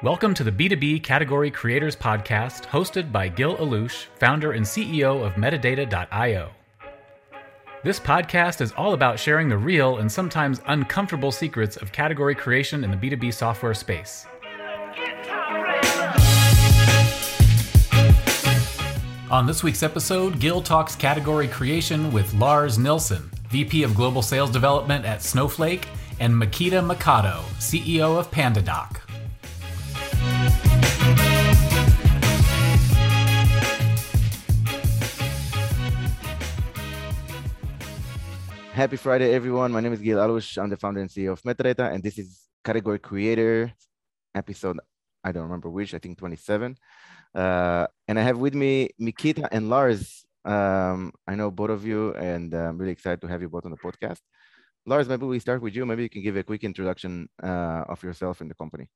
Welcome to the B2B Category Creators Podcast, hosted by Gil Allouche, founder and CEO of Metadata.io. This podcast is all about sharing the real and sometimes uncomfortable secrets of category creation in the B2B software space. On this week's episode, Gil talks category creation with Lars Nilsson, VP of Global Sales Development at Snowflake, and Mikita Mikado, CEO of PandaDoc. Happy Friday, everyone. My name is Gil Allouche. I'm the founder and CEO of Metadata, and this is Category Creator episode. I don't remember which. I think 27. Uh, and I have with me Mikita and Lars. Um, I know both of you, and I'm really excited to have you both on the podcast. Lars, maybe we start with you. Maybe you can give a quick introduction uh, of yourself and the company.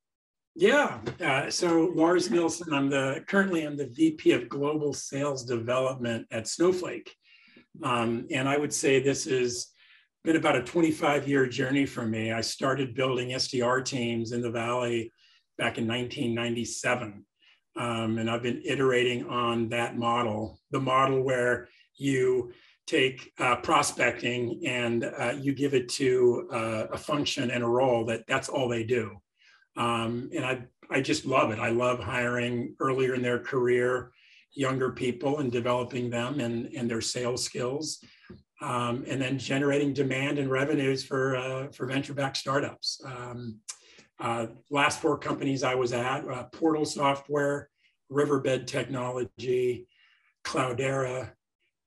Yeah. Uh, so Lars Nilsson, I'm the currently I'm the VP of Global Sales Development at Snowflake. Um, and I would say this has been about a 25 year journey for me. I started building SDR teams in the Valley back in 1997. Um, and I've been iterating on that model, the model where you take uh, prospecting and uh, you give it to uh, a function and a role that that's all they do. Um, and I, I just love it. I love hiring earlier in their career younger people and developing them and, and their sales skills, um, and then generating demand and revenues for, uh, for venture-backed startups. Um, uh, last four companies I was at, uh, Portal Software, Riverbed Technology, Cloudera,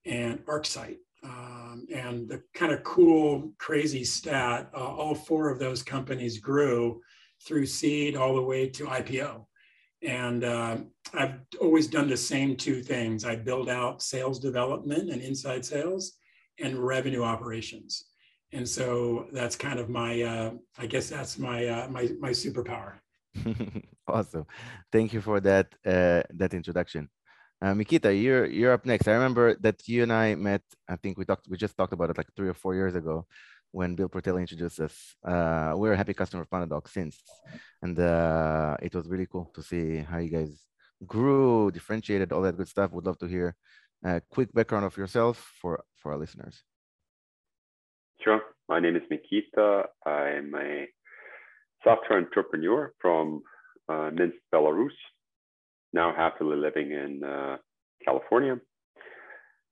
and ArcSight. Um, and the kind of cool, crazy stat, uh, all four of those companies grew through seed all the way to IPO. And uh, I've always done the same two things. I build out sales development and inside sales and revenue operations. And so that's kind of my, uh, I guess that's my, uh, my, my superpower. awesome. Thank you for that, uh, that introduction. Uh, Mikita, you're, you're up next. I remember that you and I met, I think we talked, we just talked about it like three or four years ago when Bill Portela introduced us. Uh, we're a happy customer of PandaDoc since, and uh, it was really cool to see how you guys grew, differentiated, all that good stuff. Would love to hear a quick background of yourself for for our listeners. Sure. My name is Mikita. I'm a software entrepreneur from uh, Minsk, Belarus. Now happily living in uh, California.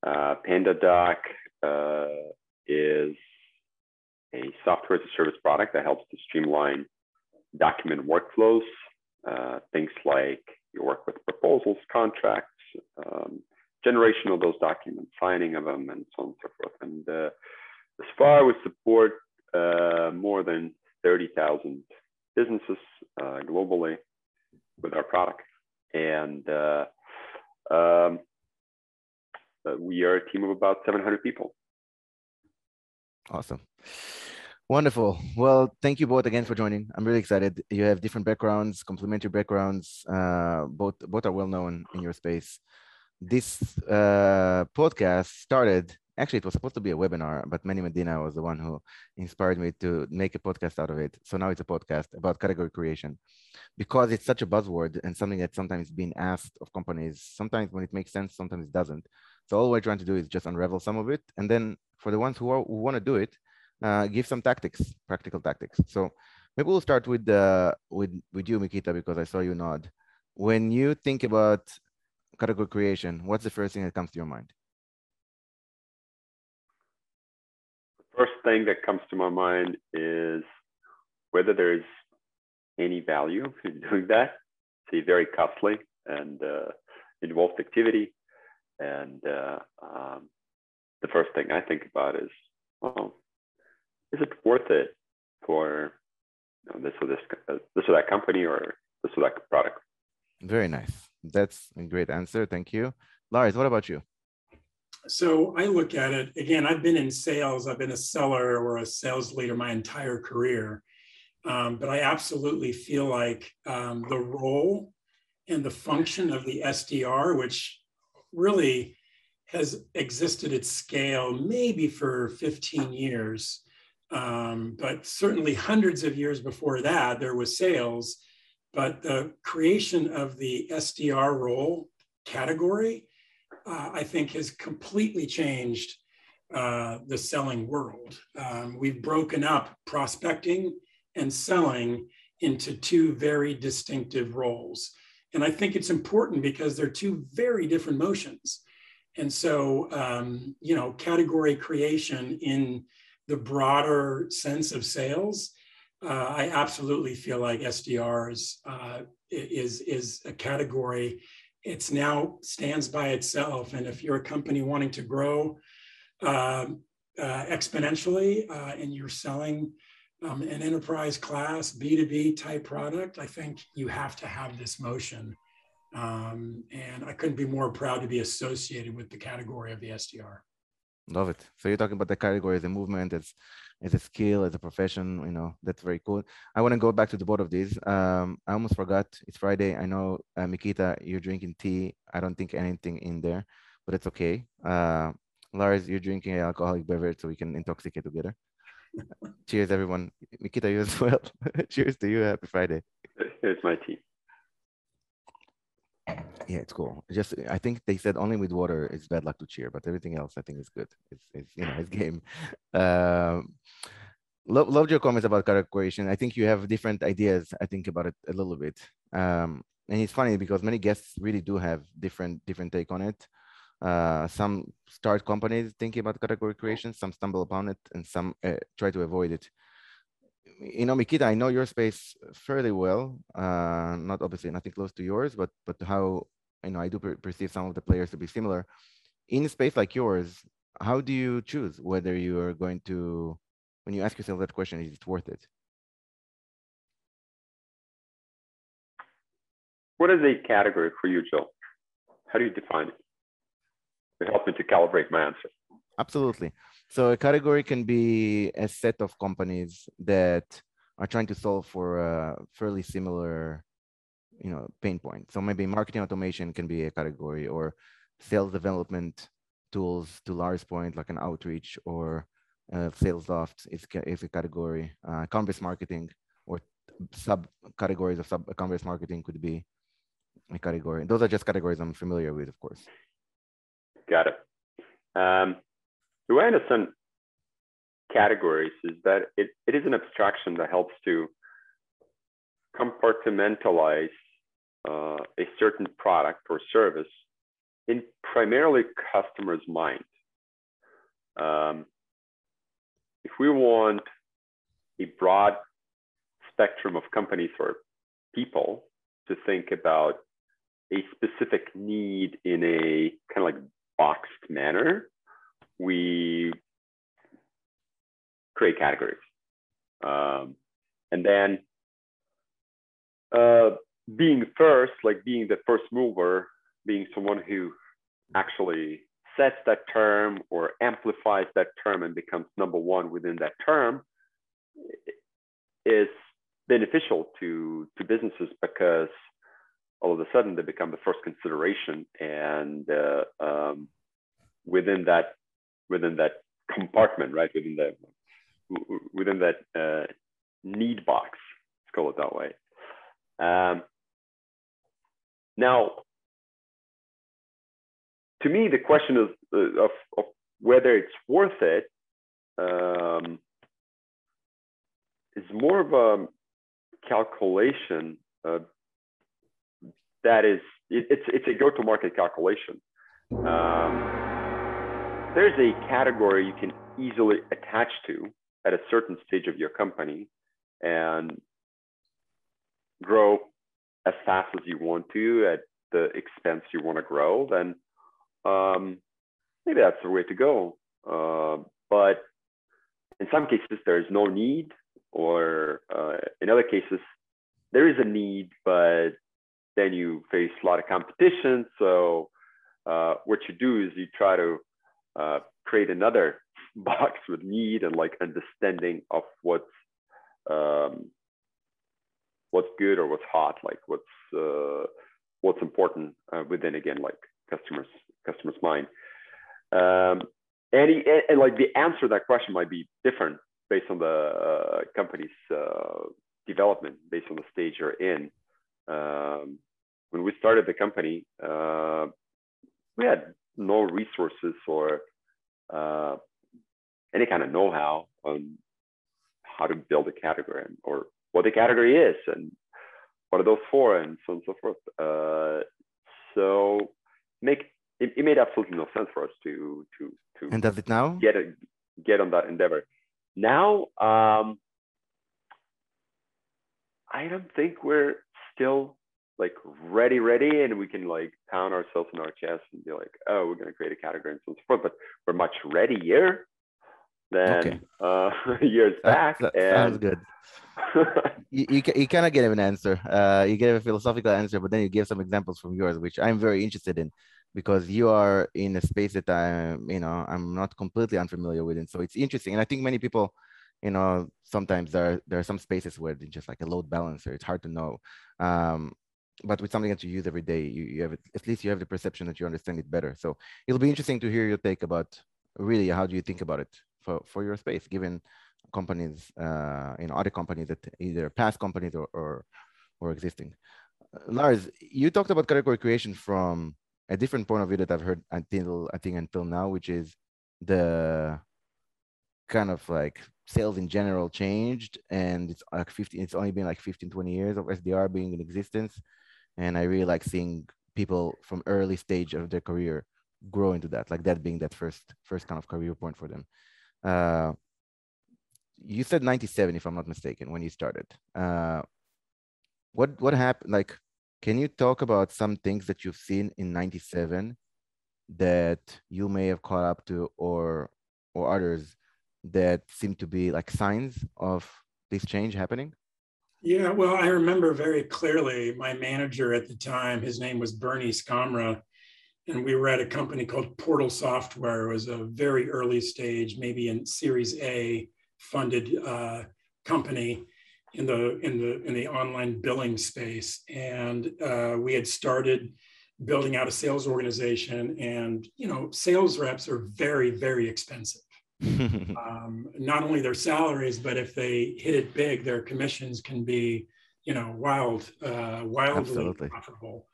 Uh, PandaDoc uh, is a software as a service product that helps to streamline document workflows, uh, things like you work with proposals, contracts, um, generation of those documents, signing of them, and so on and so forth. And uh, as far we support uh, more than 30,000 businesses uh, globally with our product. And uh, um, uh, we are a team of about 700 people. Awesome. Wonderful. Well, thank you both again for joining. I'm really excited. You have different backgrounds, complementary backgrounds. Uh, both both are well known in your space. This uh, podcast started. Actually, it was supposed to be a webinar, but Manny Medina was the one who inspired me to make a podcast out of it. So now it's a podcast about category creation, because it's such a buzzword and something that sometimes being asked of companies. Sometimes when it makes sense, sometimes it doesn't. So all we're trying to do is just unravel some of it, and then for the ones who, who want to do it, uh, give some tactics, practical tactics. So maybe we'll start with uh, with with you, Mikita, because I saw you nod. When you think about category creation, what's the first thing that comes to your mind? The first thing that comes to my mind is whether there's any value in doing that. It's a very costly and uh, involved activity. And uh, um, the first thing I think about is, well, is it worth it for you know, this or this uh, this or that company or this or that product? Very nice. That's a great answer. Thank you, Lars. What about you? So I look at it again. I've been in sales. I've been a seller or a sales leader my entire career, um, but I absolutely feel like um, the role and the function of the SDR, which really has existed at scale maybe for 15 years, um, but certainly hundreds of years before that, there was sales. But the creation of the SDR role category, uh, I think, has completely changed uh, the selling world. Um, we've broken up prospecting and selling into two very distinctive roles. And I think it's important because they're two very different motions. And so, um, you know, category creation in the broader sense of sales, uh, I absolutely feel like SDRs uh, is is a category. It's now stands by itself, and if you're a company wanting to grow uh, uh exponentially uh, and you're selling um, an enterprise class B2B type product, I think you have to have this motion. Um, and I couldn't be more proud to be associated with the category of the SDR. Love it. So you're talking about the category the movement, as as a skill, as a profession. You know, that's very cool. I want to go back to the both of these. Um, I almost forgot. It's Friday. I know, uh, Mikita, you're drinking tea. I don't think anything in there, but it's okay. Uh, Lars, you're drinking an alcoholic beverage, so we can intoxicate together. Cheers, everyone. Mikita, you as well. Cheers to you. Happy Friday. Here's my tea. Yeah, it's cool. Just I think they said only with water it's bad luck to cheer, but everything else I think is good. It's, it's you know it's game. Um, love loved your comments about category creation. I think you have different ideas. I think about it a little bit. Um, and it's funny because many guests really do have different different take on it. Uh, some start companies thinking about category creation, some stumble upon it, and some uh, try to avoid it. You know, Mikita, I know your space fairly well. Uh, not obviously nothing close to yours, but but how you know I do per perceive some of the players to be similar. In a space like yours, how do you choose whether you are going to, when you ask yourself that question, is it worth it? What is a category for you, Joe? How do you define it? to help me to calibrate my answer. Absolutely. So a category can be a set of companies that are trying to solve for a fairly similar, you know, pain point. So maybe marketing automation can be a category, or sales development tools to Lars point, like an outreach or uh, Salesloft is, is a category. Uh, converse marketing or sub categories of sub converse marketing could be a category. Those are just categories I'm familiar with, of course. Got it. Um, the way I understand categories is that it, it is an abstraction that helps to compartmentalize uh, a certain product or service in primarily customer's mind. Um, if we want a broad spectrum of companies or people to think about a specific need in a kind of like boxed manner, we create categories. Um, and then uh, being first, like being the first mover, being someone who actually sets that term or amplifies that term and becomes number one within that term is beneficial to, to businesses because all of a sudden they become the first consideration and uh, um, within that within that compartment right within the within that uh, need box let's call it that way um, now to me the question is uh, of, of whether it's worth it um, is more of a calculation uh, that is it, it's it's a go-to-market calculation. Um, there's a category you can easily attach to at a certain stage of your company and grow as fast as you want to at the expense you want to grow, then um, maybe that's the way to go. Uh, but in some cases, there is no need, or uh, in other cases, there is a need, but then you face a lot of competition. So uh, what you do is you try to uh, create another box with need and like understanding of what's um, what's good or what's hot, like what's uh, what's important uh, within again like customers customers mind. Um, and, he, and like the answer to that question might be different based on the uh, company's uh, development, based on the stage you're in. um, when we started the company, uh, we had no resources or uh, any kind of know-how on how to build a category or what the category is and what are those for and so on and so forth. Uh, so make it, it, made absolutely no sense for us to to to and does it now get a, get on that endeavor. Now, um, I don't think we're still like ready, ready, and we can like pound ourselves in our chest and be like, oh, we're gonna create a category and so and forth. But we're much readier than okay. uh, years back. That, that sounds good. you, you, you kind of get an answer. Uh, you get a philosophical answer, but then you give some examples from yours, which I'm very interested in because you are in a space that I'm, you know, I'm not completely unfamiliar with. And so it's interesting. And I think many people, you know, sometimes there, there are some spaces where it's just like a load balancer. It's hard to know. Um, but with something that you use every day, you, you have at least you have the perception that you understand it better. So it'll be interesting to hear your take about really how do you think about it for, for your space, given companies, uh, you know, other companies that either past companies or, or, or existing. Uh, Lars, you talked about category creation from a different point of view that I've heard until I think until now, which is the kind of like sales in general changed and it's like 15 it's only been like 15 20 years of sdr being in existence and i really like seeing people from early stage of their career grow into that like that being that first first kind of career point for them. Uh, you said 97 if i'm not mistaken when you started. Uh, what what happened like can you talk about some things that you've seen in 97 that you may have caught up to or or others that seem to be like signs of this change happening yeah well i remember very clearly my manager at the time his name was bernie Scamra. and we were at a company called Portal Software. It was a very early stage, maybe in Series A funded uh, company in the in the in the online billing space, and uh, we had started building out a sales organization. And you know, sales reps are very very expensive. um, not only their salaries, but if they hit it big, their commissions can be you know wild, uh, wildly Absolutely. profitable.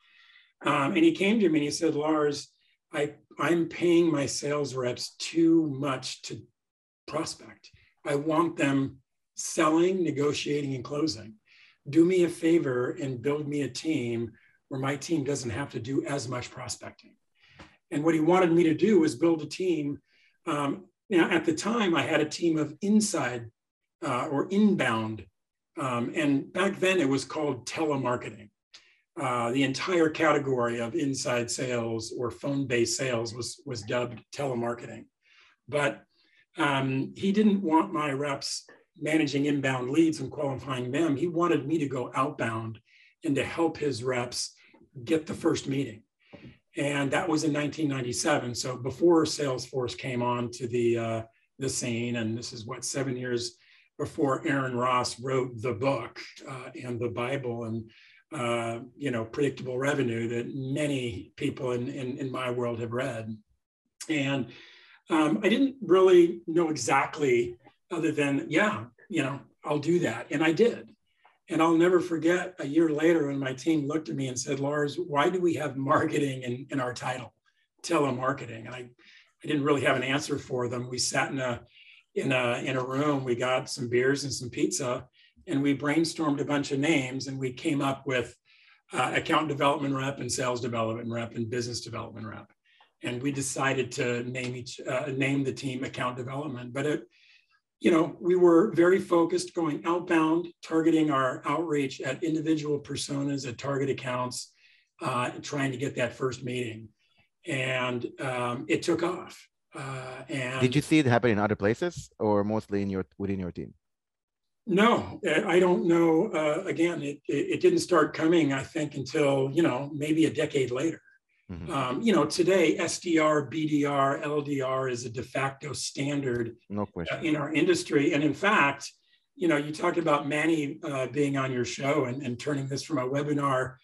Um, and he came to me and he said, Lars, I, I'm paying my sales reps too much to prospect. I want them selling, negotiating, and closing. Do me a favor and build me a team where my team doesn't have to do as much prospecting. And what he wanted me to do was build a team. Um, now, at the time, I had a team of inside uh, or inbound. Um, and back then, it was called telemarketing. Uh, the entire category of inside sales or phone-based sales was was dubbed telemarketing. But um, he didn't want my reps managing inbound leads and qualifying them. He wanted me to go outbound and to help his reps get the first meeting. And that was in 1997. So before Salesforce came on to the uh, the scene, and this is what seven years before Aaron Ross wrote the book uh, and the Bible and uh, you know, predictable revenue that many people in, in, in my world have read. And um, I didn't really know exactly other than, yeah, you know, I'll do that. And I did. And I'll never forget a year later when my team looked at me and said, Lars, why do we have marketing in, in our title, telemarketing? And I, I didn't really have an answer for them. We sat in a, in a, in a room, we got some beers and some pizza and we brainstormed a bunch of names and we came up with uh, account development rep and sales development rep and business development rep and we decided to name each uh, name the team account development but it you know we were very focused going outbound targeting our outreach at individual personas at target accounts uh, trying to get that first meeting and um, it took off uh, and did you see it happen in other places or mostly in your within your team no, I don't know. Uh, again, it, it didn't start coming, I think, until, you know, maybe a decade later. Mm-hmm. Um, you know, today, SDR, BDR, LDR is a de facto standard no question. Uh, in our industry. And in fact, you know, you talked about Manny uh, being on your show and, and turning this from a webinar.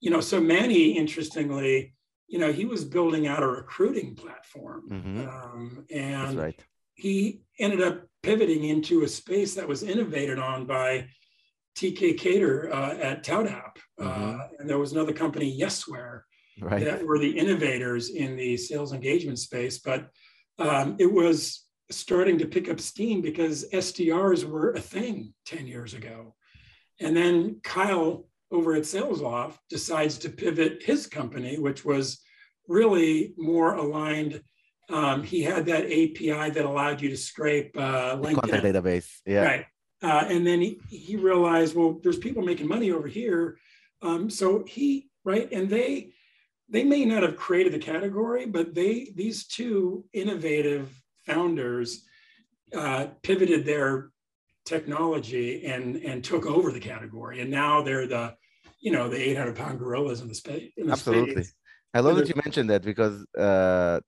You know, so Manny, interestingly, you know, he was building out a recruiting platform. Mm-hmm. Um, and right. he ended up pivoting into a space that was innovated on by TK Kader uh, at. Uh, mm-hmm. and there was another company, Yesware, right. that were the innovators in the sales engagement space. But um, it was starting to pick up steam because SDRs were a thing 10 years ago. And then Kyle over at SalesLoft decides to pivot his company, which was really more aligned. Um, he had that API that allowed you to scrape uh, LinkedIn. Database. Yeah. Right. Uh, and then he, he realized, well, there's people making money over here. Um, so he, right. And they, they may not have created the category, but they, these two innovative founders uh, pivoted their technology and and took over the category. And now they're the you know the 800 pound gorillas in the space in the absolutely. Space. i love that you mentioned that because uh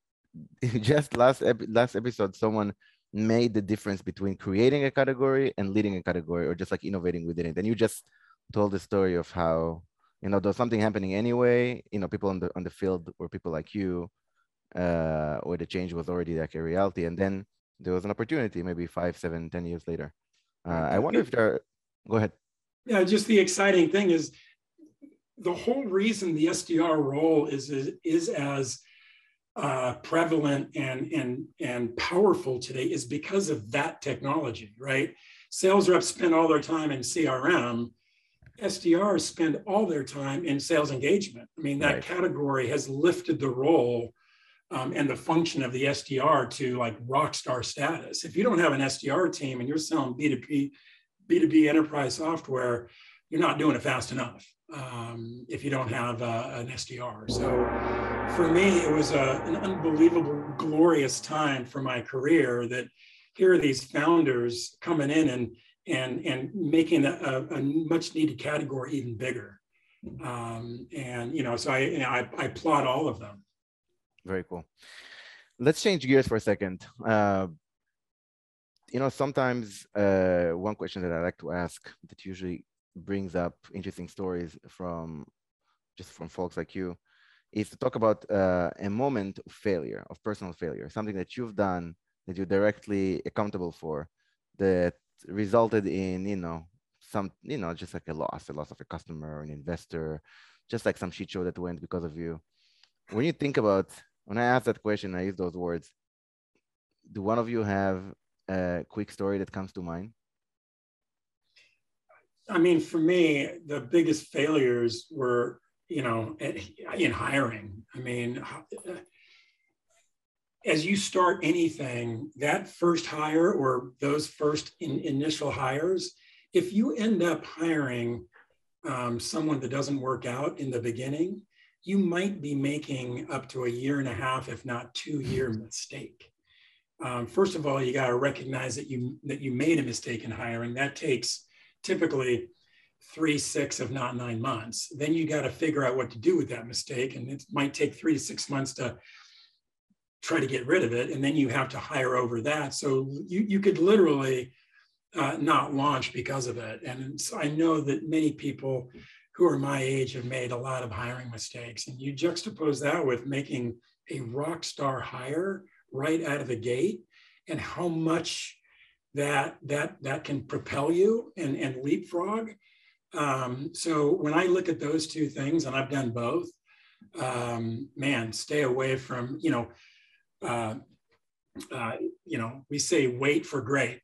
just last ep- last episode someone made the difference between creating a category and leading a category or just like innovating within it. And you just told the story of how you know there's something happening anyway you know people on the on the field were people like you uh where the change was already like a reality. And then there was an opportunity maybe five seven ten years later. Uh, i wonder if there go ahead. Yeah just the exciting thing is the whole reason the sdr role is is, is as uh, prevalent and and and powerful today is because of that technology right? Sales reps spend all their time in crm SDRs spend all their time in sales engagement. I mean, that right. category has lifted the role um, and the function of the SDR to like rock star status. If you don't have an SDR team and you're selling B2B, B2B enterprise software, you're not doing it fast enough um, if you don't have uh, an SDR. So for me, it was a, an unbelievable, glorious time for my career that here are these founders coming in and and and making a, a much needed category even bigger. Um, and you know, so I, you know, I I applaud all of them. Very cool. Let's change gears for a second. Uh, you know, sometimes uh, one question that I like to ask that usually brings up interesting stories from just from folks like you is to talk about uh, a moment of failure, of personal failure, something that you've done that you're directly accountable for that resulted in, you know, some, you know, just like a loss, a loss of a customer an investor, just like some shit show that went because of you. When you think about when I ask that question, I use those words. Do one of you have a quick story that comes to mind? I mean, for me, the biggest failures were, you know, in hiring. I mean, as you start anything, that first hire or those first in, initial hires, if you end up hiring um, someone that doesn't work out in the beginning, you might be making up to a year and a half, if not two year mistake. Um, first of all, you got to recognize that you that you made a mistake in hiring. That takes typically three, six, if not nine months. Then you got to figure out what to do with that mistake, and it might take three to six months to try to get rid of it, and then you have to hire over that. So you you could literally uh, not launch because of it. And so I know that many people who are my age have made a lot of hiring mistakes. And you juxtapose that with making a rock star hire right out of the gate and how much that that that can propel you and, and leapfrog. Um, so when I look at those two things, and I've done both, um, man, stay away from, you know, uh, uh, you know, we say wait for great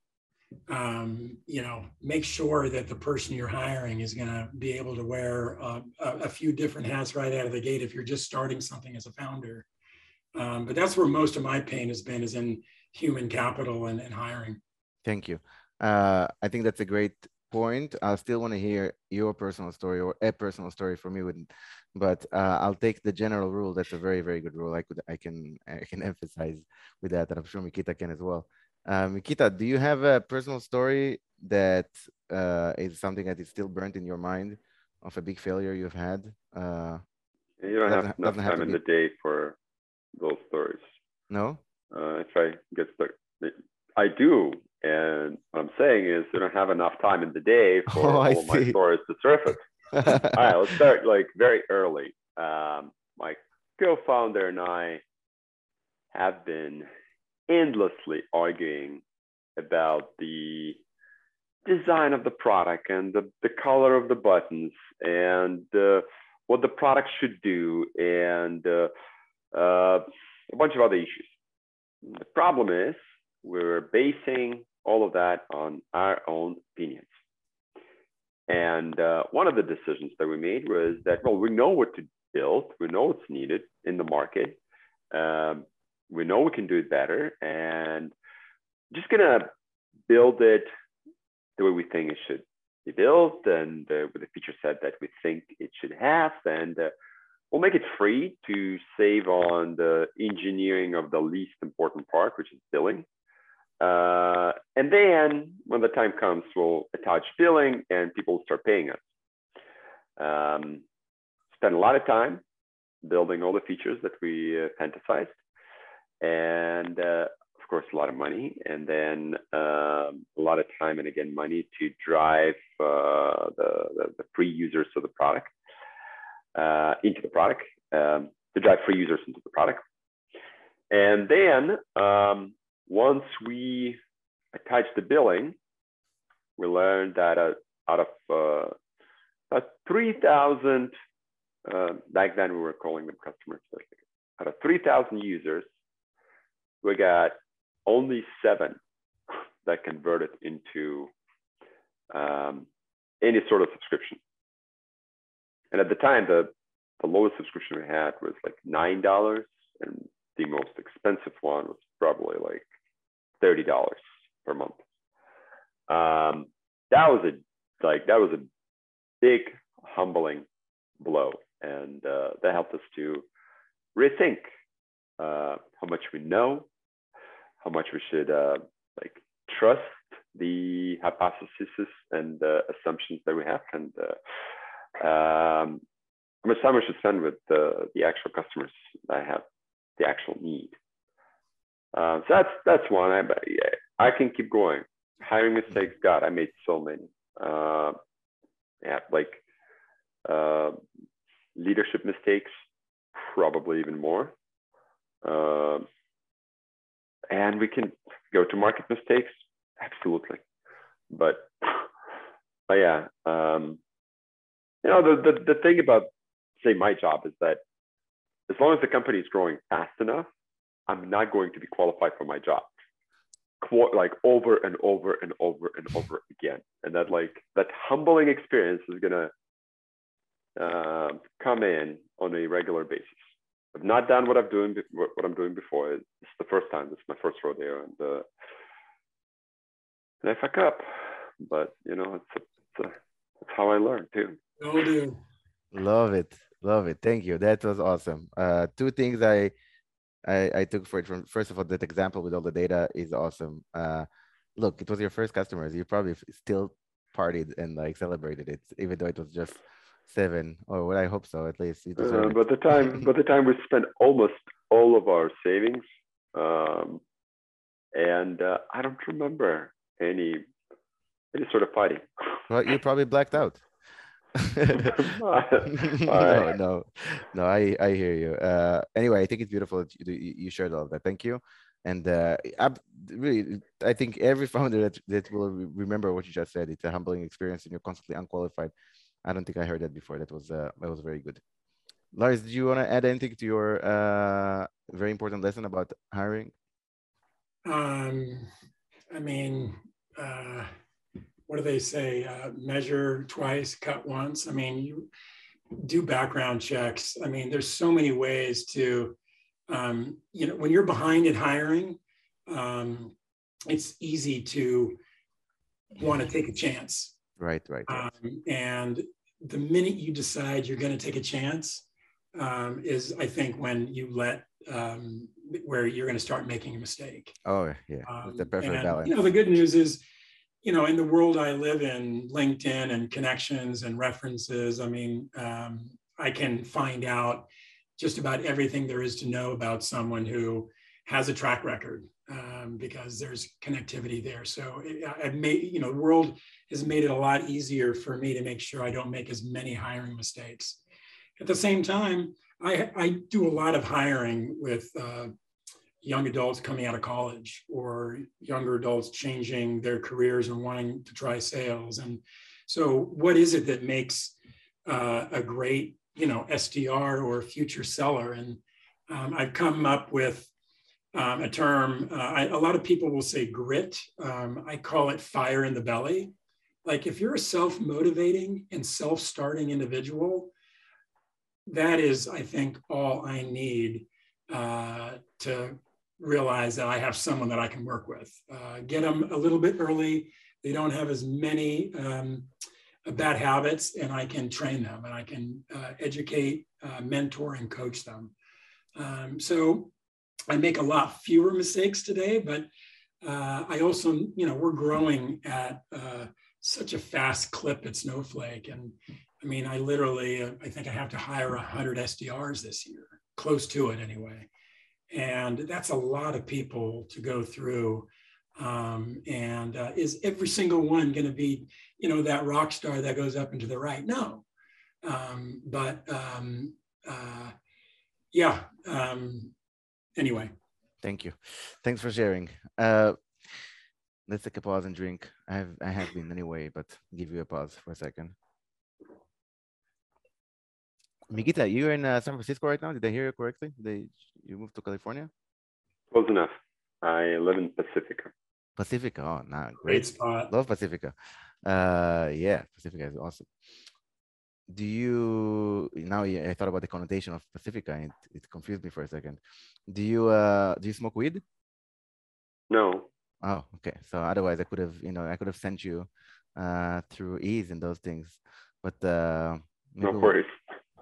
um, you know, make sure that the person you're hiring is going to be able to wear uh, a, a, few different hats right out of the gate if you're just starting something as a founder. Um, but that's where most of my pain has been is in human capital and, and hiring. Thank you. Uh, I think that's a great point. I still want to hear your personal story or a personal story from you, but uh, I'll take the general rule. That's a very, very good rule. I could, I can, I can emphasize with that, and I'm sure Mikita can as well. Uh, Mikita, do you have a personal story that uh, is something that is still burnt in your mind of a big failure you've had? Uh, you don't have enough time in be... the day for those stories. No. Uh, if I get stuck, I do, and what I'm saying is, I don't have enough time in the day for oh, all my stories to surface. all right, let's start like very early. Um, my co-founder and I have been endlessly arguing about the design of the product and the, the color of the buttons and uh, what the product should do and uh, uh, a bunch of other issues. The problem is we're basing all of that on our own opinions. And uh, one of the decisions that we made was that, well, we know what to build, we know what's needed in the market, um, we know we can do it better, and just gonna build it the way we think it should be built and uh, with the feature set that we think it should have. And uh, we'll make it free to save on the engineering of the least important part, which is billing. Uh, and then when the time comes, we'll attach billing and people will start paying us. Um, spend a lot of time building all the features that we uh, fantasized. And uh, of course, a lot of money, and then um, a lot of time and again money to drive uh, the, the, the, free users of the product uh, into the product, um, to drive free users into the product. And then um, once we attach the billing, we learned that uh, out of uh, about 3,000, uh, back then we were calling them customers, out of 3,000 users, we got only seven that converted into um, any sort of subscription. And at the time, the, the lowest subscription we had was like $9, and the most expensive one was probably like $30 per month. Um, that was a like that was a big humbling blow, and uh, that helped us to rethink uh, how much we know, how much we should uh, like trust the hypotheses and the assumptions that we have, and uh, um, how much time we should spend with the, the actual customers that have the actual need. Uh, so that's that's one. I I can keep going. Hiring mistakes, God, I made so many. Uh, yeah, like uh, leadership mistakes, probably even more. Uh, and we can go to market mistakes, absolutely. But but yeah, um, you know the, the the thing about say my job is that as long as the company is growing fast enough, I'm not going to be qualified for my job. Qu- like over and over and over and over again, and that like that humbling experience is gonna uh, come in on a regular basis. I've not done what I'm doing what I'm doing before. It's the first time. This is my first rodeo, and uh, and I fuck up. But you know, it's, a, it's, a, it's how I learn too. Will do. Love it, love it. Thank you. That was awesome. Uh, two things I, I I took for it from first of all that example with all the data is awesome. Uh, look, it was your first customers. You probably still partied and like celebrated it, even though it was just seven, or what I hope so at least. Uh, but the time, but the time we spent almost all of our savings, um, and uh, I don't remember any any sort of fighting. Well, you probably blacked out. no, no, no. I I hear you. Uh, anyway, I think it's beautiful that you, you shared all of that. Thank you. And uh, I, really, I think every founder that, that will remember what you just said. It's a humbling experience, and you're constantly unqualified I don't think I heard that before. That was uh, that was very good. Lars, do you want to add anything to your uh, very important lesson about hiring? Um, I mean, uh, what do they say? Uh, measure twice, cut once. I mean, you do background checks. I mean, there's so many ways to, um, you know, when you're behind in hiring, um, it's easy to want to take a chance Right, right. right. Um, and the minute you decide you're going to take a chance um, is, I think, when you let um, where you're going to start making a mistake. Oh yeah, the um, perfect and, balance. You know, the good news is, you know, in the world I live in, LinkedIn and connections and references. I mean, um, I can find out just about everything there is to know about someone who has a track record um, because there's connectivity there. So it, I've made, you know, the world has made it a lot easier for me to make sure I don't make as many hiring mistakes. At the same time, I, I do a lot of hiring with, uh, young adults coming out of college or younger adults changing their careers and wanting to try sales. And so, what is it that makes uh, a great, you know, SDR or future seller? And um, I've come up with um, a term. Uh, I, a lot of people will say grit. Um, I call it fire in the belly. Like if you're a self-motivating and self-starting individual, that is, I think, all I need uh, to realize that I have someone that I can work with. Uh, get them a little bit early. They don't have as many um, bad habits, and I can train them and I can uh, educate, uh, mentor, and coach them. Um, so I make a lot fewer mistakes today, but uh, I also, you know, we're growing at uh, such a fast clip at Snowflake, and I mean, I literally, I think I have to hire 100 SDRs this year, close to it anyway. And that's a lot of people to go through. Um, and uh, is every single one going to be, you know, that rock star that goes up and to the right? No. Um, but um, uh, yeah. Um, anyway. Thank you. Thanks for sharing. Uh, let's take a pause and drink. I have I have been anyway, but give you a pause for a second. Mikita, you're in uh, San Francisco right now. Did I hear you correctly? They you moved to California? Close enough. I live in Pacifica. Pacifica. Oh, nah, great. great spot. Love Pacifica. Uh, yeah, Pacifica is awesome. Do you now? I thought about the connotation of Pacifica, and it, it confused me for a second. Do you uh do you smoke weed? No. Oh, okay. So otherwise, I could have you know I could have sent you uh through ease and those things, but uh. No worries.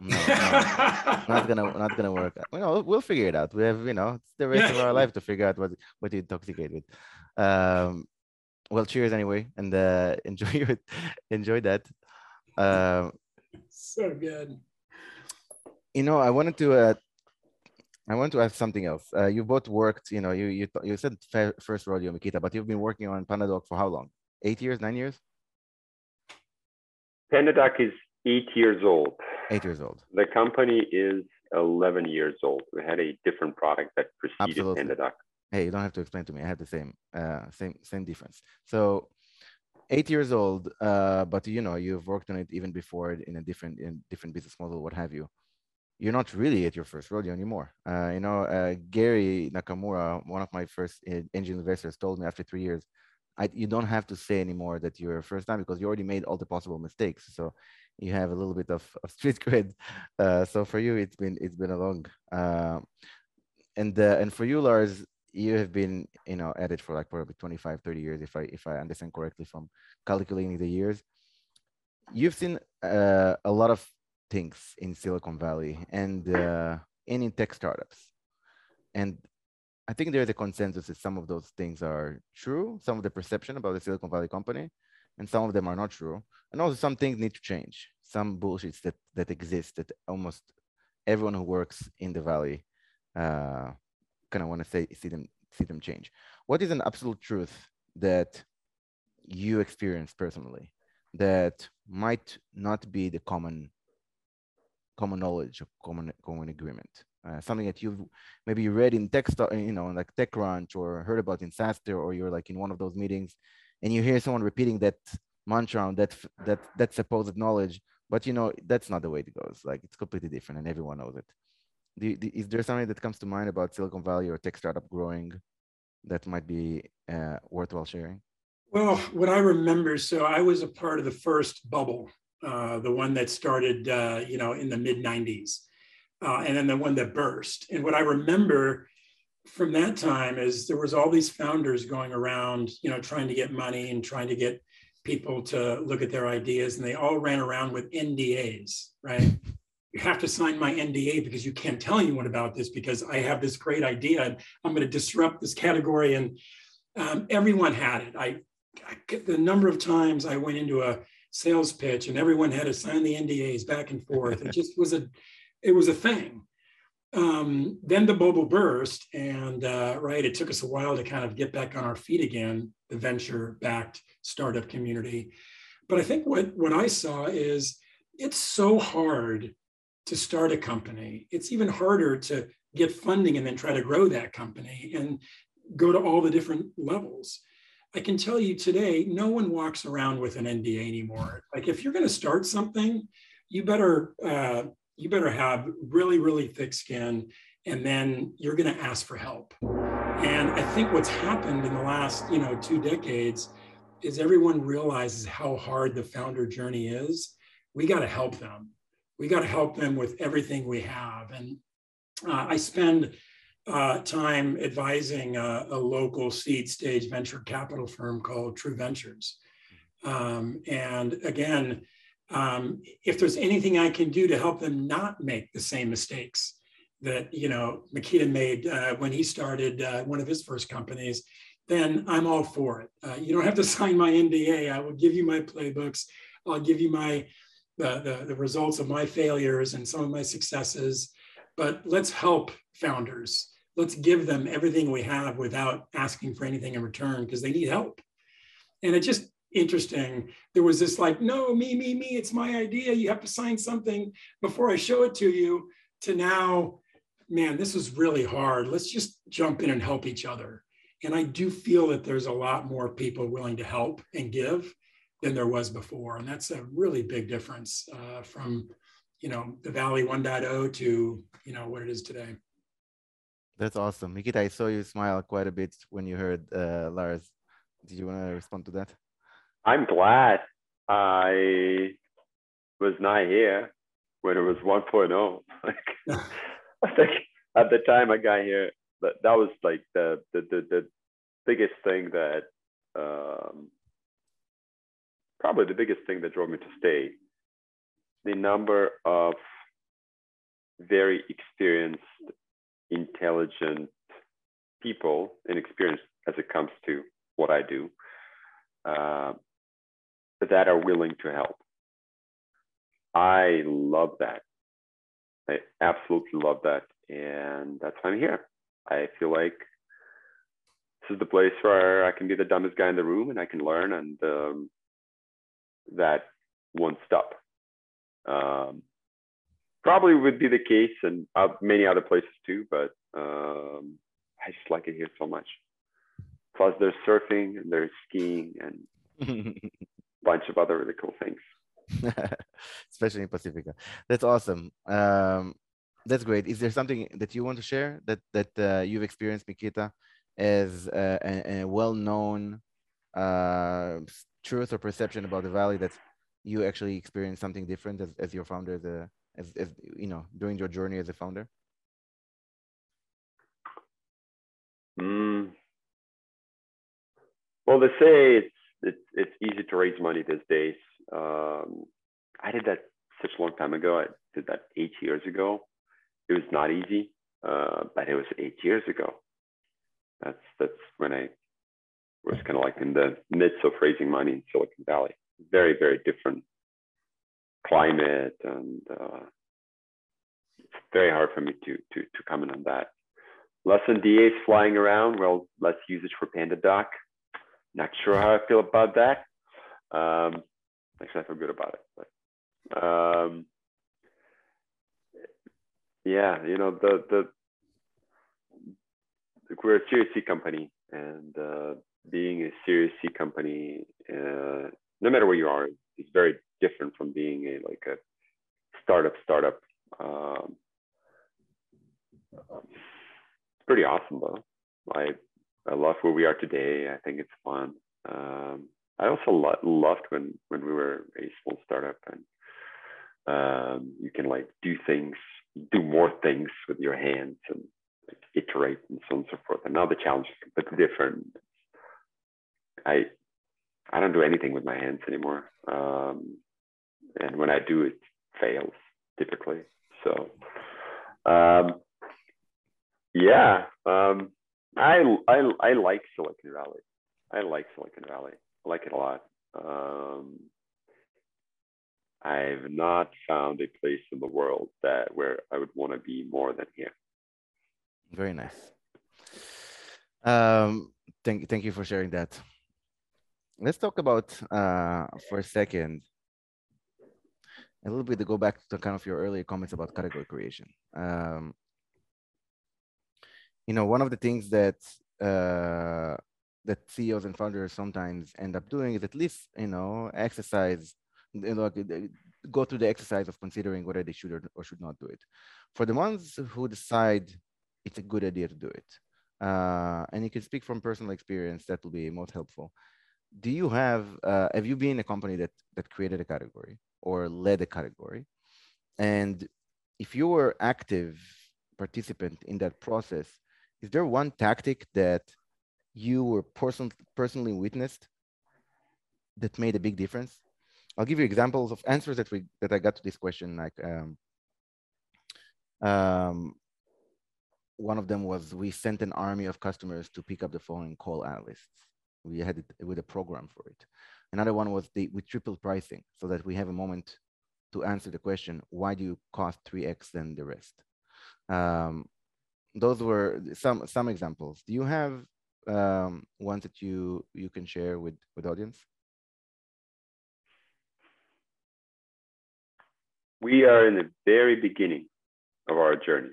No, no, not gonna not gonna work. You know, we'll figure it out. We have you know it's the rest of our life to figure out what what to intoxicate with. Um, well, cheers anyway, and uh, enjoy your enjoy that. Um, so good. You know, I wanted to uh, I want to ask something else. Uh, you both worked. You know, you you you said first rodeo, Mikita, but you've been working on PandaDoc for how long? Eight years, nine years? PandaDoc is eight years old. Eight years old. The company is 11 years old. We had a different product that preceded Absolutely. PandaDoc. Hey, you don't have to explain to me. I had the same, uh, same, same difference. So, eight years old, uh, but you know, you've worked on it even before in a different, in different business model, what have you. You're not really at your first rodeo anymore. Uh, you know, uh, Gary Nakamura, one of my first uh, angel investors, told me after three years, I, you don't have to say anymore that you're first time because you already made all the possible mistakes. So you have a little bit of, of street cred. Uh, so for you, it's been it's been a long. Uh, and uh, and for you, Lars, you have been you know at it for like probably 25, 30 years, if I if I understand correctly from calculating the years. You've seen uh, a lot of things in Silicon Valley and uh, and in tech startups, and I think there's a consensus that some of those things are true, some of the perception about the Silicon Valley company, and some of them are not true. And also some things need to change. Some bullshits that that exist that almost everyone who works in the valley uh, kind of want to say see them see them change. What is an absolute truth that you experience personally that might not be the common common knowledge of common common agreement? Uh, something that you've maybe read in text, you know, like TechCrunch or heard about in SaaStr, or you're like in one of those meetings and you hear someone repeating that mantra on that that that supposed knowledge but you know that's not the way it goes. Like it's completely different and everyone knows it. Do, do, is there something that comes to mind about silicon valley or tech startup growing that might be uh, worthwhile sharing? Well what i remember so i was a part of the first bubble uh, the one that started uh, you know in the mid 90s uh, and then the one that burst. And what i remember from that time is there was all these founders going around, you know, trying to get money and trying to get people to look at their ideas, and they all ran around with NDAs, right? You have to sign my NDA because you can't tell anyone about this because I have this great idea and I'm going to disrupt this category. And um, everyone had it. I, I the number of times I went into a sales pitch and everyone had to sign the NDAs back and forth. It just was a, it was a thing um, then the bubble burst, and uh, right, it took us a while to kind of get back on our feet again, the venture-backed startup community. But I think what what I saw is it's so hard to start a company. It's even harder to get funding and then try to grow that company and go to all the different levels. I can tell you today, no one walks around with an NDA anymore. Like if you're going to start something, you better uh, you better have really really thick skin, and then you're going to ask for help. And I think what's happened in the last you know two decades is everyone realizes how hard the founder journey is. We got to help them. We got to help them with everything we have. And uh, I spend uh, time advising a, a, local seed stage venture capital firm called True Ventures. Um, and again, um, if there's anything I can do to help them not make the same mistakes that you know Mikita made uh, when he started uh, one of his first companies, then I'm all for it. Uh, you don't have to sign my NDA. I will give you my playbooks. I'll give you my the, the, the results of my failures and some of my successes. But let's help founders let's give them everything we have without asking for anything in return because they need help. And it just interesting. There was this like, no, me, me, me, it's my idea. You have to sign something before I show it to you, to now, man, this is really hard. Let's just jump in and help each other. And I do feel that there's a lot more people willing to help and give than there was before. And that's a really big difference uh, from, you know, the Valley 1.0 to, you know, what it is today. That's awesome. Mikita, I saw you smile quite a bit when you heard uh, Lars. Did you want to respond to that? I'm glad I was not here when it was 1.0. like, at the time I got here, that, that was like the, the, the, the biggest thing that, um, probably the biggest thing that drove me to stay. The number of very experienced intelligent people and experience as it comes to what I do uh, that are willing to help. I love that. I absolutely love that. And that's why I'm here. I feel like this is the place where I can be the dumbest guy in the room and I can learn, and um, that won't stop. Um, probably would be the case in uh, many other places too, but um, I just like it here so much. Plus, there's surfing and there's skiing and bunch of other really cool things. Especially in Pacifica. That's awesome. Um, that's great. Is there something that you want to share that that uh, you've experienced, Mikita, as uh, a, a well-known uh, truth or perception about the valley that you actually experienced something different as, as your founder, the as, as you know during your journey as a founder? Mm. Well, they say it's, it's it's easy to raise money these days. Um, I did that such a long time ago. I did that eight years ago. It was not easy, uh, but it was eight years ago. That's that's when I was kind of like in the midst of raising money in Silicon Valley. Very very different climate and uh, it's very hard for me to to to comment on that. Less NDAs flying around. Well, less usage for PandaDoc. Not sure how I feel about that. Um, actually, I feel good about it. But um, yeah, you know the the we're a Series C company, and uh, being a Series C company, uh, no matter where you are, is very different from being a like a startup startup. Um, it's pretty awesome though. I I love where we are today. I think it's fun. Um, I also lo- loved when when we were a small startup and um, you can like do things, do more things with your hands and like, iterate and so on and so forth. And now the challenge is completely different. I I don't do anything with my hands anymore. Um, and when I do, it fails typically. So, um, yeah, um, I, I I like Silicon Valley. I like Silicon Valley. I like it a lot. Um, I've not found a place in the world that where I would want to be more than here. Very nice. Um, thank thank you for sharing that. Let's talk about uh, for a second a little bit to go back to kind of your earlier comments about category creation. Um, you know, one of the things that uh, that CEOs and founders sometimes end up doing is at least you know exercise, you know, go through the exercise of considering whether they should or, or should not do it. For the ones who decide it's a good idea to do it, uh, and you can speak from personal experience, that will be most helpful. Do you have uh, have you been a company that that created a category or led a category, and if you were active participant in that process, is there one tactic that you were person, personally witnessed that made a big difference? I'll give you examples of answers that we that I got to this question. Like um, um, one of them was we sent an army of customers to pick up the phone and call analysts. We had it with a program for it. Another one was the with triple pricing so that we have a moment to answer the question, why do you cost 3x than the rest? Um, those were some some examples. Do you have um, ones that you you can share with with audience? We are in the very beginning of our journey,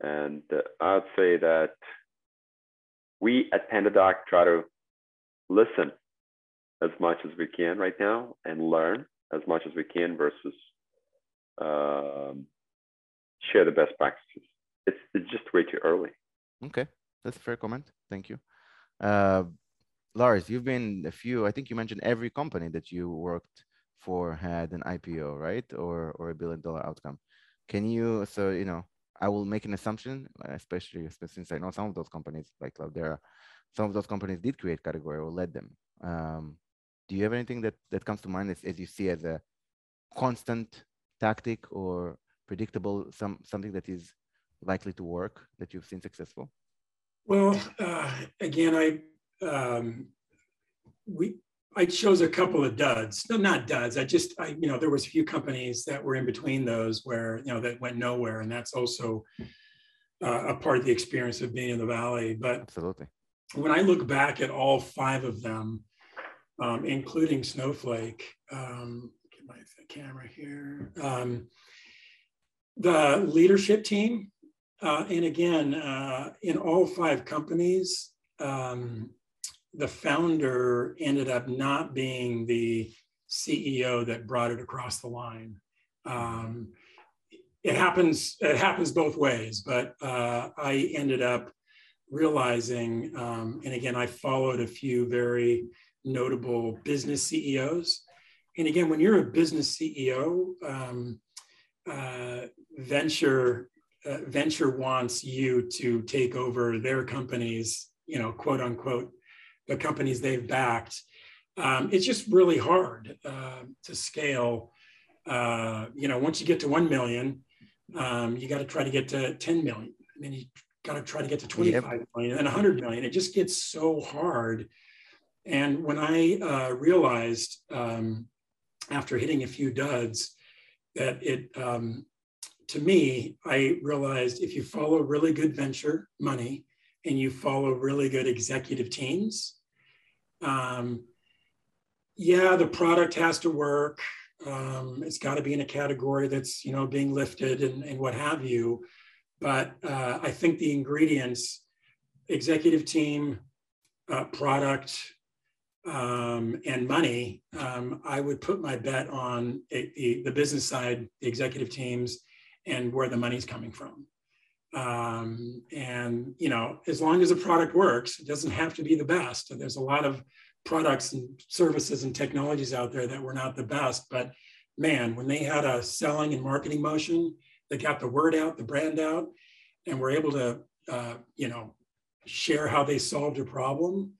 and uh, I'd say that we at PandaDoc try to listen as much as we can right now and learn as much as we can versus um, share the best practices it's it's just way too early. Okay, that's a fair comment. Thank you. Uh, Lars, you've been a few. I think you mentioned every company that you worked for had an IPO, right, or or a billion dollar outcome. Can you? So you know, I will make an assumption, especially since I know some of those companies like Cloudera, some of those companies did create category or led them. Um, do you have anything that that comes to mind as, as you see as a constant tactic or predictable some something that is likely to work that you've seen successful? Well, uh, again, I um, we I chose a couple of duds. No, not duds. I just I you know there was a few companies that were in between those where you know that went nowhere, and that's also uh, a part of the experience of being in the valley. But absolutely, when I look back at all five of them, um, including Snowflake, um, get my camera here. Um, the leadership team uh, and again, uh, in all five companies, um, the founder ended up not being the CEO that brought it across the line. Um, it happens. It happens both ways, but uh, I ended up realizing, um, and again, I followed a few very notable business CEOs. And again, when you're a business CEO, um, uh, venture uh, venture wants you to take over their companies, you know, quote unquote, the companies they've backed. Um, it's just really hard uh, to scale. Uh, you know, once you get to 1 million, um, you got to try to get to 10 million. And then you got to try to get to 25 yep. million and 100 million. It just gets so hard. And when I uh, realized um, after hitting a few duds that it um, to me, I realized if you follow really good venture money and you follow really good executive teams, um, yeah, the product has to work. Um, it's got to be in a category that's you know being lifted and, and what have you. But uh, I think the ingredients, executive team, uh, product, um, and money, um, I would put my bet on a, a, the business side, the executive teams, and where the money's coming from. Um, and you know, as long as a product works, it doesn't have to be the best. There's a lot of products and services and technologies out there that were not the best, but man, when they had a selling and marketing motion, they got the word out, the brand out, and were able to, uh, you know, share how they solved a problem.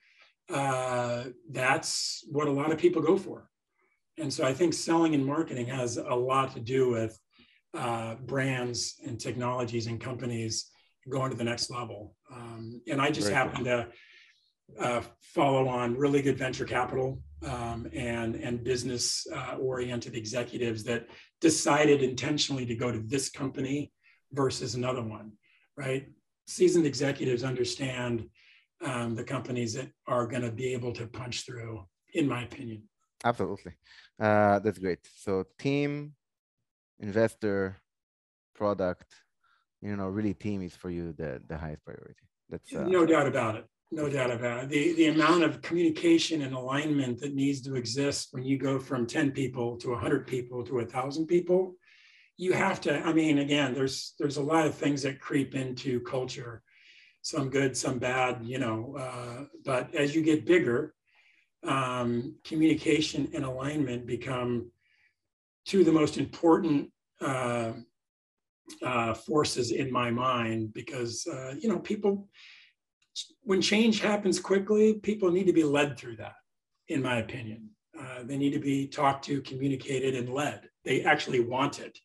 Uh, that's what a lot of people go for. And so I think selling and marketing has a lot to do with uh, brands and technologies and companies going to the next level. Um, and I just happen to uh, follow on really good venture capital um, and and business uh, oriented executives that decided intentionally to go to this company versus another one. Right, seasoned executives understand um, the companies that are going to be able to punch through, in my opinion. Absolutely. Uh, that's great. So team, investor, product, you know, really team is for you the, the highest priority. That's uh, no doubt about it. No doubt about it. The, the amount of communication and alignment that needs to exist when you go from 10 people to 100 people to 1,000 people, you have to, I mean, again, there's, there's a lot of things that creep into culture, some good, some bad, you know, uh, but as you get bigger, um, communication and alignment become two of the most important uh, uh, forces in my mind because uh, you know people when change happens quickly people need to be led through that in my opinion. Uh, they need to be talked to communicated and led. They actually want it.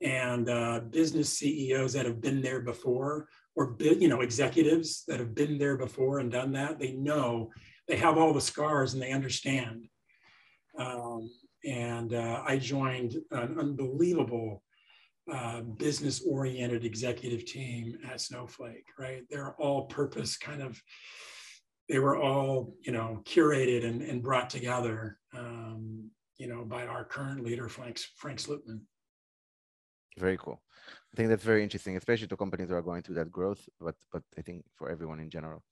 And uh, business ceos that have been there before or you know executives that have been there before and done that they know they have all the scars and they understand. Um, and uh, i joined an unbelievable uh, business oriented executive team at Snowflake, right? They're all purpose kind of, they were all, you know, curated and, and brought together, um, you know, by our current leader, Frank, Frank Slootman. Very cool. I think that's very interesting, especially to companies that are going through that growth, but, but I think for everyone in general.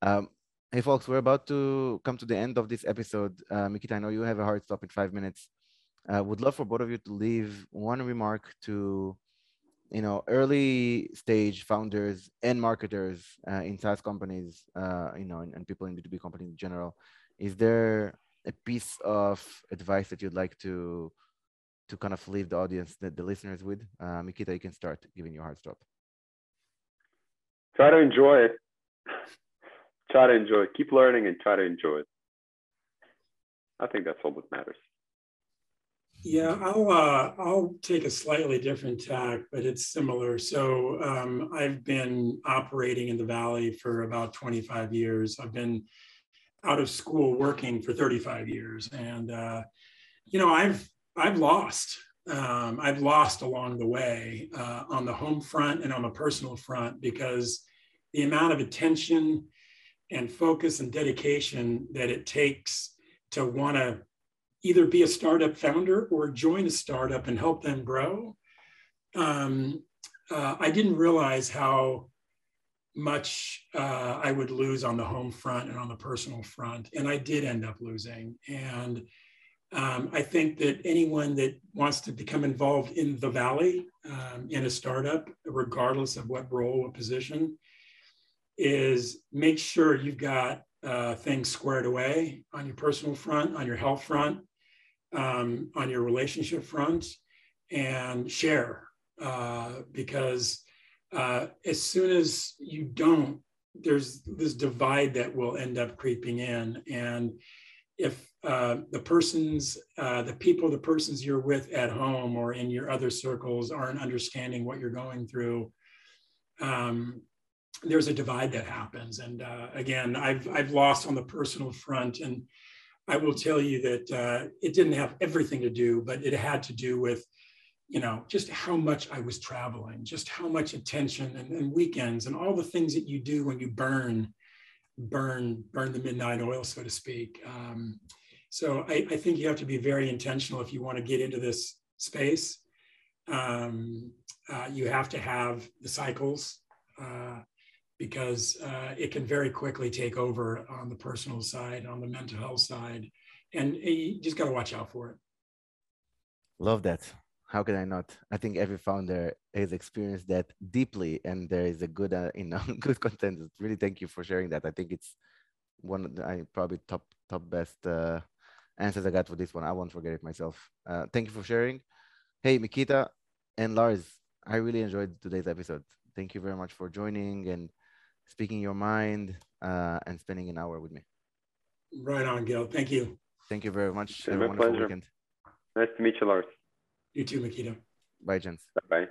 Um, hey, folks, we're about to come to the end of this episode. Uh, Mikita, I know you have a hard stop in five minutes. I uh, would love for both of you to leave one remark to, you know, early stage founders and marketers uh, in SaaS companies, uh, you know, and, and, people in B2B companies in general. Is there a piece of advice that you'd like to to kind of leave the audience, the, the listeners with? Uh, Mikita, you can start giving your hard stop. Try to enjoy it. Try to enjoy it. Keep learning and try to enjoy it. I think that's all that matters. Yeah, I'll uh, I'll take a slightly different tack, but it's similar. So um, I've been operating in the valley for about 25 years. I've been out of school working for 35 years, and uh, you know I've I've lost. Um, I've lost along the way uh, on the home front and on the personal front because the amount of attention and focus and dedication that it takes to want to either be a startup founder or join a startup and help them grow. Um, uh, I didn't realize how much uh, I would lose on the home front and on the personal front. And I did end up losing. And um, I think that anyone that wants to become involved in the Valley um, in a startup, regardless of what role or position, is make sure you've got uh, things squared away on your personal front, on your health front, um, on your relationship front and share uh, because uh, as soon as you don't, there's this divide that will end up creeping in. And if uh, the persons, uh, the people, the persons you're with at home or in your other circles aren't understanding what you're going through, um, there's a divide that happens. And uh, again, I've I've lost on the personal front, and I will tell you that uh, it didn't have everything to do, but it had to do with, you know, just how much I was traveling, just how much attention and, and weekends and all the things that you do when you burn, burn, burn the midnight oil, so to speak. Um, so I, I, think you have to be very intentional if you want to get into this space. Um, uh, you have to have the cycles. Uh, because uh, it can very quickly take over on the personal side, on the mental health side, and you just got to watch out for it. Love that. How can I not? I think every founder has experienced that deeply, and there is a good, uh, you know, good content. Really, thank you for sharing that. I think it's one of the I probably top top best uh, answers I got for this one. I won't forget it myself. Uh, thank you for sharing. Hey, Mikita and Lars, I really enjoyed today's episode. Thank you very much for joining and speaking your mind uh, and spending an hour with me. Right on, Gil. Thank you. Thank you very much. Have a wonderful pleasure. weekend. Nice to meet you, Lars. You too, Mikita. Bye, gents. Bye.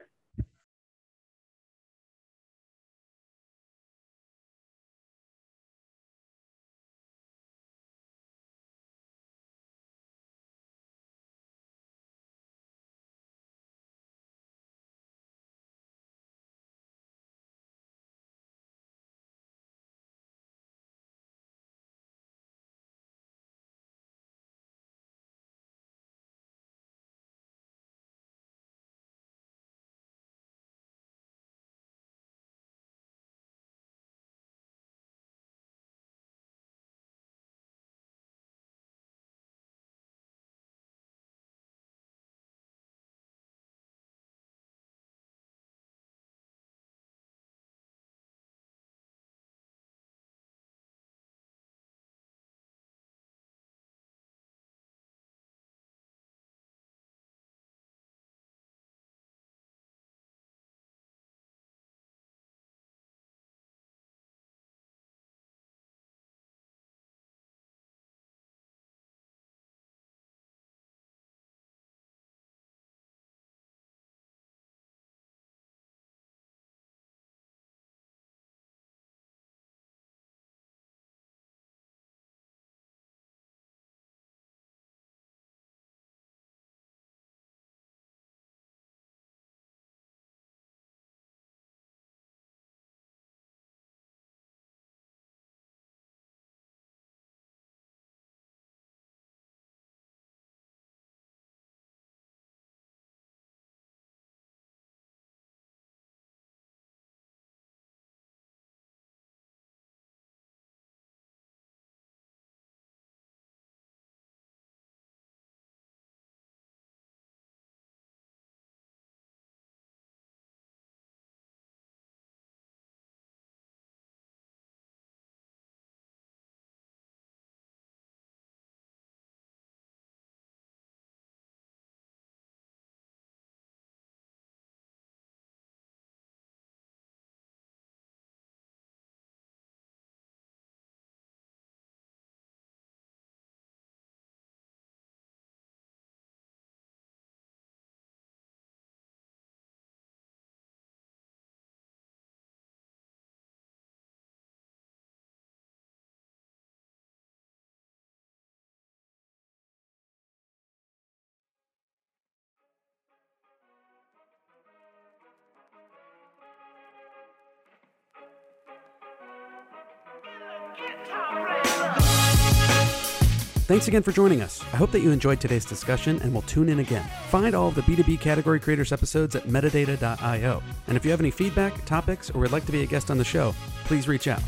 Thanks again for joining us. I hope that you enjoyed today's discussion and will tune in again. Find all of the B2B Category Creators episodes at metadata.io. And if you have any feedback, topics, or would like to be a guest on the show, please reach out.